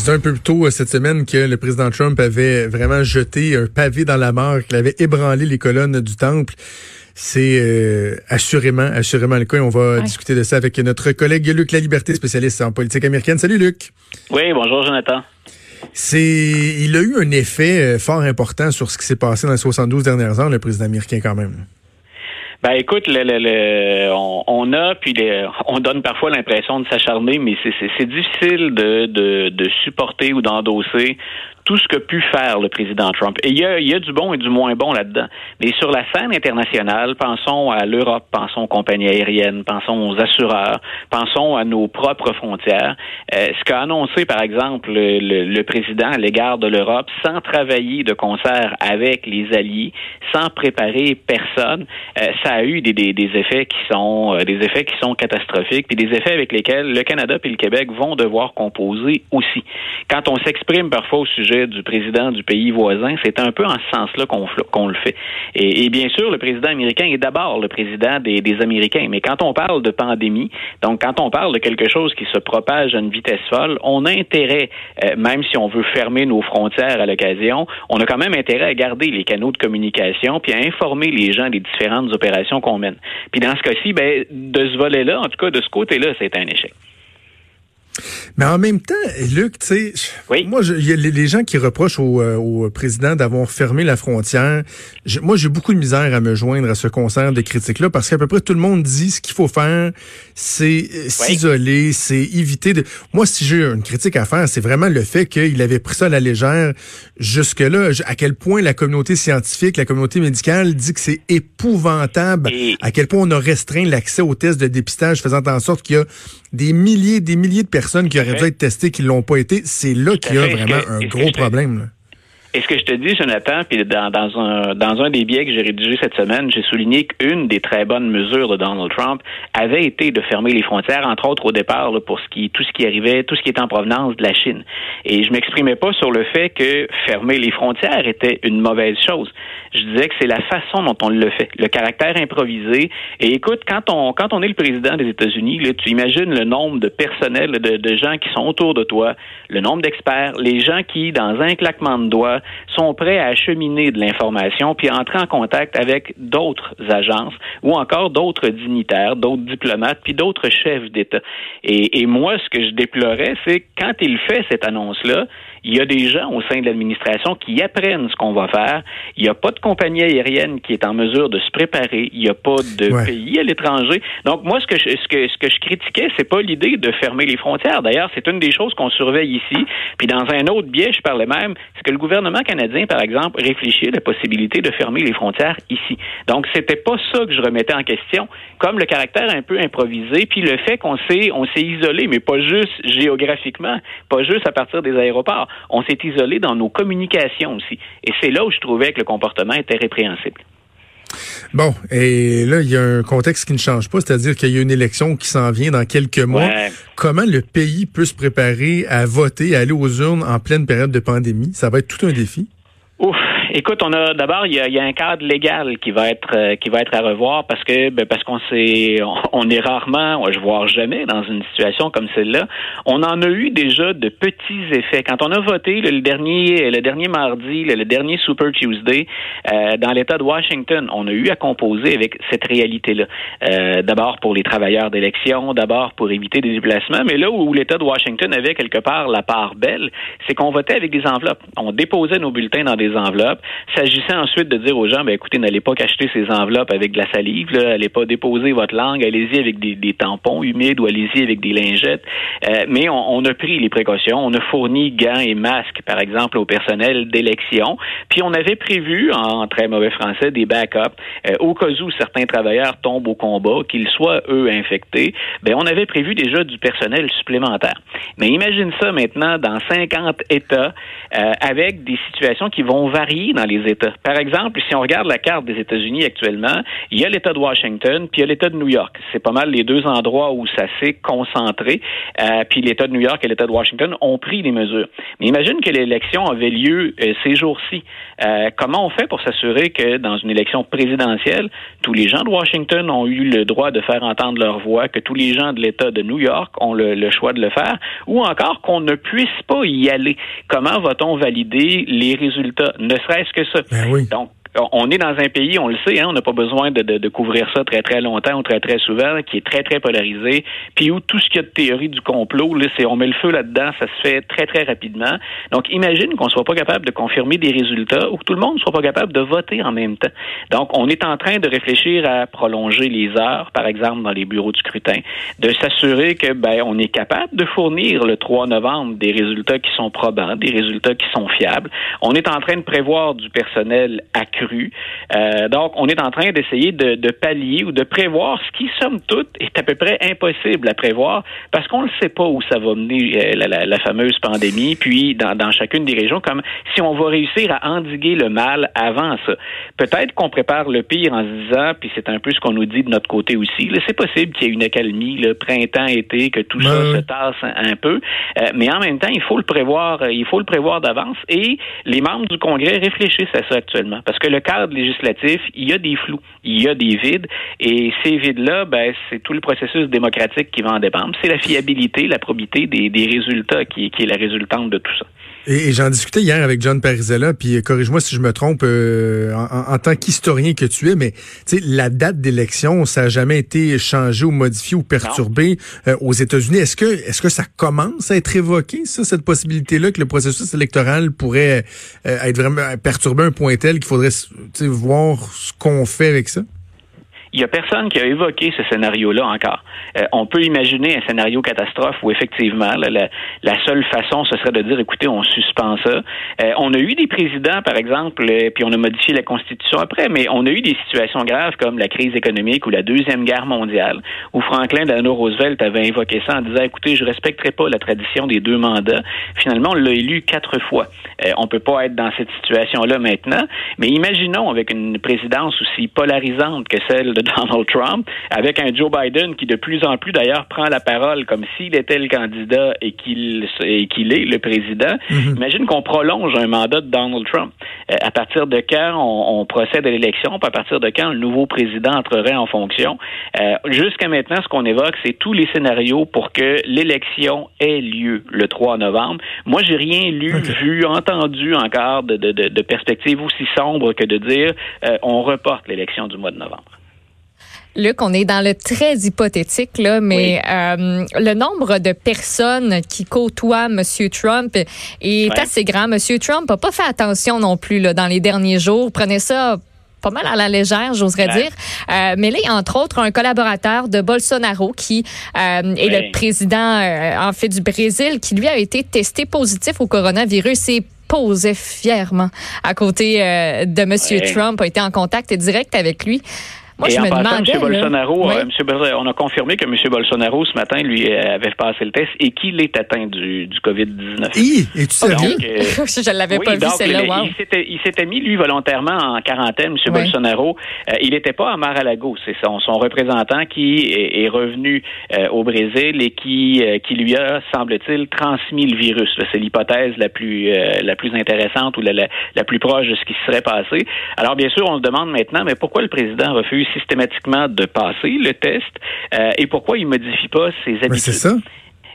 disais un peu plus tôt euh, cette semaine que le président Trump avait vraiment jeté un pavé dans la mort, qu'il avait ébranlé les colonnes du temple. C'est euh, assurément, assurément le cas. on va discuter de ça avec notre collègue Luc La Liberté, spécialiste en politique américaine. Salut Luc. Oui, bonjour Jonathan. C'est, il a eu un effet euh, fort important sur ce qui s'est passé dans les 72 dernières heures, le président américain quand même. Ben écoute, le, on, a puis on donne parfois l'impression de s'acharner, mais c'est difficile de, de, de supporter ou d'endosser tout ce que pu faire le président Trump. Et il y a, y a du bon et du moins bon là-dedans. Mais sur la scène internationale, pensons à l'Europe, pensons aux compagnies aériennes, pensons aux assureurs, pensons à nos propres frontières. Euh, ce qu'a annoncé, par exemple, le, le, président à l'égard de l'Europe, sans travailler de concert avec les alliés, sans préparer personne, euh, ça a eu des, des, des effets qui sont euh, des effets qui sont catastrophiques, puis des effets avec lesquels le Canada et le Québec vont devoir composer aussi. Quand on s'exprime parfois au sujet du président du pays voisin, c'est un peu en ce sens-là qu'on le fait. Et, bien sûr, le président américain est d'abord le président des, Américains. Mais quand on parle de pandémie, donc quand on parle de quelque chose qui se propage à une vitesse folle, on a intérêt, euh, même si on veut fermer nos frontières à l'occasion, on a quand même intérêt à garder les canaux de communication puis à informer les gens des différentes opérations qu'on mène. Puis dans ce cas-ci, ben, de ce volet-là, en tout cas de ce côté-là, c'est un échec. Mais en même temps, Luc, tu sais, moi, il y a les, gens qui reprochent au, euh, au président d'avoir fermé la frontière. moi, j'ai beaucoup de misère à me joindre à ce concert de critiques-là parce qu'à peu près tout le monde dit ce qu'il faut faire, c'est euh, s'isoler, c'est éviter de. Moi, si j'ai une critique à faire, c'est vraiment le fait qu'il avait pris ça à la légère jusque-là. À quel point la communauté scientifique, la communauté médicale dit que c'est épouvantable. À quel point on a restreint l'accès aux tests de dépistage, faisant en sorte qu'il y a des milliers, des milliers de personnes qui auraient dû être testées qui l'ont pas été. C'est là qu'il y a vraiment un gros problème. Et ce que je te dis, Jonathan, puis dans, dans, un, dans un des biais que j'ai rédigé cette semaine, j'ai souligné qu'une des très bonnes mesures de Donald Trump avait été de fermer les frontières, entre autres au départ, pour ce qui, tout ce qui arrivait, tout ce qui est en provenance de la Chine. Et je m'exprimais pas sur le fait que fermer les frontières était une mauvaise chose. Je disais que c'est la façon dont on le fait, le caractère improvisé. Et écoute, quand on, quand on est le président des États-Unis, là, tu imagines le nombre de personnels, de, de gens qui sont autour de toi, le nombre d'experts, les gens qui, dans un claquement de doigts, sont prêts à acheminer de l'information puis à entrer en contact avec d'autres agences ou encore d'autres dignitaires, d'autres diplomates puis d'autres chefs d'État. Et, et moi, ce que je déplorais, c'est quand il fait cette annonce-là, il y a des gens au sein de l'administration qui apprennent ce qu'on va faire. Il n'y a pas de compagnie aérienne qui est en mesure de se préparer. Il n'y a pas de pays à l'étranger. Donc moi, ce que je, ce que, ce que je critiquais, c'est pas l'idée de fermer les frontières. D'ailleurs, c'est une des choses qu'on surveille ici. Puis dans un autre biais, je parlais même, c'est que le gouvernement canadien, par exemple, réfléchit à la possibilité de fermer les frontières ici. Donc c'était pas ça que je remettais en question, comme le caractère un peu improvisé, puis le fait qu'on s'est on s'est isolé, mais pas juste géographiquement, pas juste à partir des aéroports on s'est isolé dans nos communications aussi. Et c'est là où je trouvais que le comportement était répréhensible. Bon, et là, il y a un contexte qui ne change pas, c'est-à-dire qu'il y a une élection qui s'en vient dans quelques mois. Comment le pays peut se préparer à voter, à aller aux urnes en pleine période de pandémie? Ça va être tout un défi. Ouf, écoute, on a d'abord il y a, un cadre légal qui va être euh, qui va être à revoir parce que ben, parce qu'on sait on, est rarement, vois jamais dans une situation comme celle-là. On en a eu déjà de petits effets. Quand on a voté le, dernier le dernier mardi, le, dernier Super Tuesday euh, dans l'État de Washington, on a eu à composer avec cette réalité-là. Euh, d'abord pour les travailleurs d'élection, d'abord pour éviter des déplacements, mais là où l'État de Washington avait quelque part la part belle, c'est qu'on votait avec des enveloppes. On déposait nos bulletins dans des enveloppes. S'agissait ensuite de dire aux gens, ben écoutez, n'allez pas cacheter ces enveloppes avec de la salive, là, allez pas déposer votre langue, allez-y avec des, tampons humides ou allez-y avec des lingettes. Euh, mais on, a pris les précautions, on a fourni gants et masques, par exemple, au personnel d'élection. Puis on avait prévu, en très mauvais français, des backups euh, au cas où certains travailleurs tombent au combat, qu'ils soient eux infectés. Ben on avait prévu déjà du personnel supplémentaire. Mais imagine ça maintenant dans 50 États euh, avec des situations qui vont varier dans les États. Par exemple, si on regarde la carte des États-Unis actuellement, il y a l'État de Washington, puis il y a l'État de New York. C'est pas mal les deux endroits où ça s'est concentré. Euh, puis l'État de New York et l'État de Washington ont pris des mesures. Mais imagine que l'élection avait lieu euh, ces jours-ci. Euh, comment on fait pour s'assurer que dans une élection présidentielle, tous les gens de Washington ont eu le droit de faire entendre leur voix, que tous les gens de l'État de New York ont le, choix de le faire, ou encore qu'on ne puisse pas y aller? Comment va-t-on valider les résultats? Ne serait-ce que ça. Ben oui. Donc, on est dans un pays, on le sait, hein, on n'a pas besoin de, couvrir ça très très longtemps ou très très souvent, qui est très très polarisé, puis où tout ce qu'il y a de théorie du complot, là, c'est on met le feu là-dedans, ça se fait très très rapidement. Donc imagine qu'on soit pas capable de confirmer des résultats ou que tout le monde soit pas capable de voter en même temps. Donc on est en train de réfléchir à prolonger les heures, par exemple dans les bureaux de scrutin, de s'assurer que ben on est capable de fournir le 3 novembre des résultats qui sont probants, des résultats qui sont fiables. On est en train de prévoir du personnel accru euh, donc, on est en train d'essayer de, pallier ou de prévoir ce qui, somme toute, est à peu près impossible à prévoir parce qu'on ne sait pas où ça va mener euh, la, fameuse pandémie, puis dans, chacune des régions, comme si on va réussir à endiguer le mal avant ça. Peut-être qu'on prépare le pire en se disant, puis c'est un peu ce qu'on nous dit de notre côté aussi, c'est possible qu'il y ait une accalmie, le printemps, été, que tout ça se tasse un, peu, euh, mais en même temps, il faut le prévoir, il faut le prévoir d'avance et les membres du Congrès réfléchissent à ça actuellement. Parce que le cadre législatif, il y a des flous, il y a des vides, et ces vides-là, ben, c'est tout le processus démocratique qui va en dépendre. C'est la fiabilité, la probité des, résultats qui, qui est la résultante de tout ça. Et, j'en discutais hier avec John Parizella, puis euh, corrige-moi si je me trompe euh, en, tant qu'historien que tu es, mais la date d'élection, ça n'a jamais été changé ou modifié ou perturbé euh, aux États-Unis. Est-ce que est-ce que ça commence à être évoqué, ça, cette possibilité-là, que le processus électoral pourrait être vraiment perturbé à un point tel qu'il faudrait voir ce qu'on fait avec ça? Il n'y a personne qui a évoqué ce scénario-là encore. Euh, on peut imaginer un scénario catastrophe où effectivement la, la, seule façon ce serait de dire écoutez on suspend ça. Euh, on a eu des présidents par exemple euh, puis on a modifié la constitution après, mais on a eu des situations graves comme la crise économique ou la deuxième guerre mondiale où Franklin Delano Roosevelt avait invoqué ça en disant écoutez je respecterai pas la tradition des deux mandats. Finalement on l'a élu quatre fois. on peut pas être dans cette situation-là maintenant, mais imaginons avec une présidence aussi polarisante que celle de Donald Trump, avec un Joe Biden qui de plus en plus d'ailleurs prend la parole comme s'il était le candidat et qu'il est le président. Mhm. Imagine qu'on prolonge un mandat de Donald Trump. Euh, à partir de quand on, procède à l'élection, à partir de quand le nouveau président entrerait en fonction? Euh, jusqu'à maintenant, ce qu'on évoque, c'est tous les scénarios pour que l'élection ait lieu le 3 novembre. Moi, j'ai rien lu, vu, entendu encore de, de, de, perspectives aussi sombres que de dire euh, on reporte l'élection du mois de novembre. Luc, on est dans le très hypothétique, là, mais euh, le nombre de personnes qui côtoient M. Trump est assez grand. M. Trump n'a pas fait attention non plus là, dans les derniers jours. Prenez ça pas mal à la légère, j'oserais dire. Euh, mais là, entre autres, un collaborateur de Bolsonaro qui euh, est le président, en fait, du Brésil, qui lui a été testé positif au coronavirus et posait fièrement à côté de M. Trump, a été en contact direct avec lui et en passant, M. Bolsonaro, euh, on a confirmé que M. Bolsonaro, ce matin, lui, euh, avait passé le test et qu'il est atteint du, du COVID-19. Et tu sérieux? Donc, euh, Je l'avais pas vu, celle-là. Wow. Il s'était mis, lui, volontairement en quarantaine, M. Bolsonaro. il n'était pas à Mar-a-Lago. C'est son, son, représentant qui est, revenu au Brésil et qui, qui lui a, semble-t-il, transmis le virus. C'est l'hypothèse la plus, la plus intéressante ou la, la, la plus proche de ce qui serait passé. Alors, bien sûr, on se demande maintenant, mais pourquoi le président refuse systématiquement de passer le test euh, et pourquoi il modifie pas ses habitudes. c'est ça.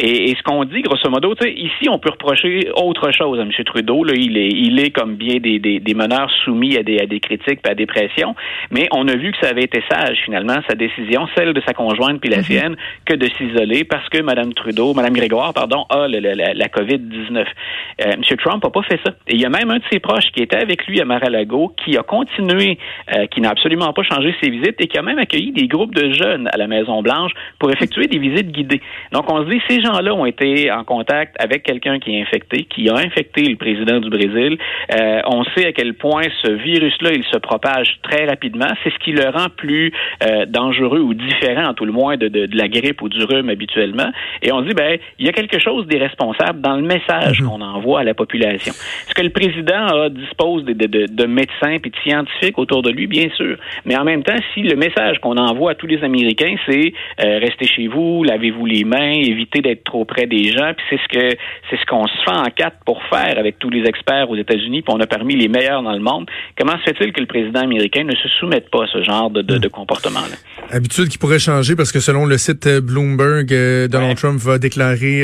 Et, ce qu'on dit, grosso modo, ici, on peut reprocher autre chose à M. Trudeau. Là, il, est, il est comme bien des, des, des meneurs soumis à des, à des critiques et à des pressions. Mais on a vu que ça avait été sage, finalement, sa décision, celle de sa conjointe puis la mhm. sienne, que de s'isoler parce que Mme Trudeau, Mme Grégoire, pardon, a la, la, COVID-19. Euh, M. Trump n'a pas fait ça. Et il y a même un de ses proches qui était avec lui à Mar-a-Lago qui a continué, euh, qui n'a absolument pas changé ses visites et qui a même accueilli des groupes de jeunes à la Maison-Blanche pour effectuer des visites guidées. Donc, on se dit, ces gens gens-là ont été en contact avec quelqu'un qui est infecté, qui a infecté le président du Brésil. Euh, on sait à quel point ce virus-là, il se propage très rapidement. C'est ce qui le rend plus euh, dangereux ou différent, tout le moins, de, de, la grippe ou du rhume habituellement. Et on dit, ben, il y a quelque chose d'irresponsable dans le message mhm. qu'on envoie à la population. Est-ce que le président a, dispose de, de, de médecins et de scientifiques autour de lui? Bien sûr. Mais en même temps, si le message qu'on envoie à tous les Américains, c'est euh, restez chez vous, lavez-vous les mains, évitez d'être trop près des gens, puis c'est ce que c'est ce qu'on se fait en quatre pour faire avec tous les experts aux États-Unis, puis on a parmi les meilleurs dans le monde. Comment se fait-il que le président américain ne se soumette pas à ce genre de, de, comportement-là? Habitude qui pourrait changer parce que selon le site euh, Bloomberg, euh, Donald Trump va déclarer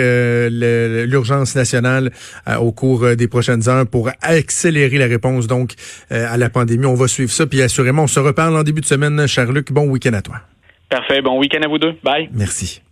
l'urgence nationale au cours des prochaines heures pour accélérer la réponse donc à la pandémie. On va suivre ça, puis assurément, on se reparle en début de semaine. Cher Luc, bon week-end à toi. Parfait. Bon week-end à vous deux. Bye. Merci.